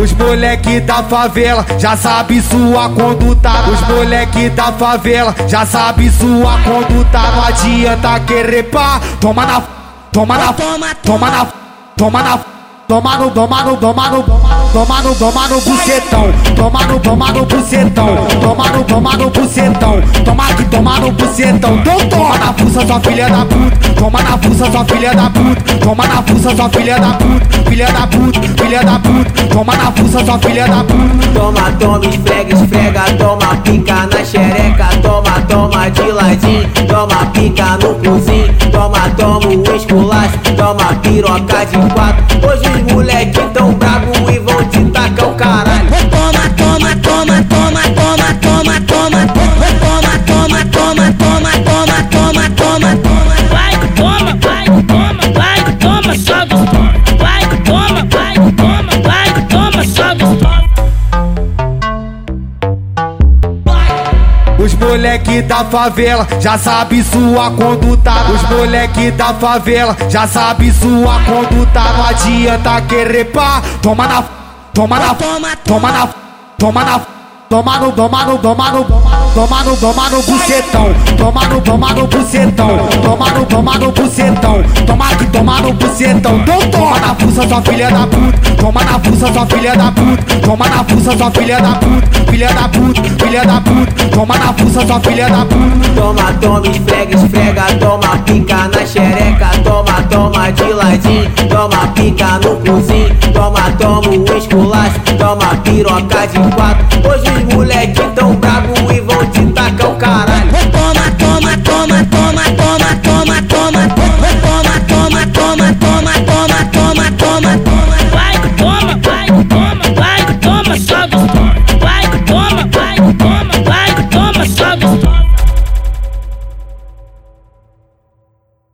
Os moleque da favela já sabe sua conduta. Os moleque da favela já sabe sua conduta. Não adianta querer pá, toma na, toma na, toma na, toma na. Toma no, toma no, toma no, toma no, toma no bucetão. Toma no, toma no bucetão. Toma no, toma no bucetão. Toma que toma no bucetão. Então toma na fuça, sua filha da puta. Toma na fuça, sua filha da puta. Toma na fuça, sua filha da puta. Filha da puta, filha da puta. Toma na fuça, sua filha da puta. Toma, toma, esfrega, esfrega, toma pica na xereca, toma, toma de ladinho, toma pica no cozinho, toma, toma o esculacho, toma piroca de quatro. Hoje os moleque tão brabo e vão te tacar o caralho. Os moleque da favela já sabe sua conduta. Os moleque da favela já sabe sua conduta. Não adianta querer pá, toma na, toma na, toma na, toma na. Toma no, toma no, toma no, toma no, toma no bucetão. Toma no, toma no bucetão. Toma no, toma no bucetão. Toma que toma no bucetão. Toma na fuça, sua filha da puta. Toma na fuça, sua filha da puta. Toma na fuça, sua filha da puta. Filha da puta, filha da puta. Toma na fuça, sua filha da puta. Toma, toma, esfrega, esfrega, toma pica na xereca, toma, toma de ladinho, toma pica no cozinho, toma, toma o esculacho, toma piroca de quatro.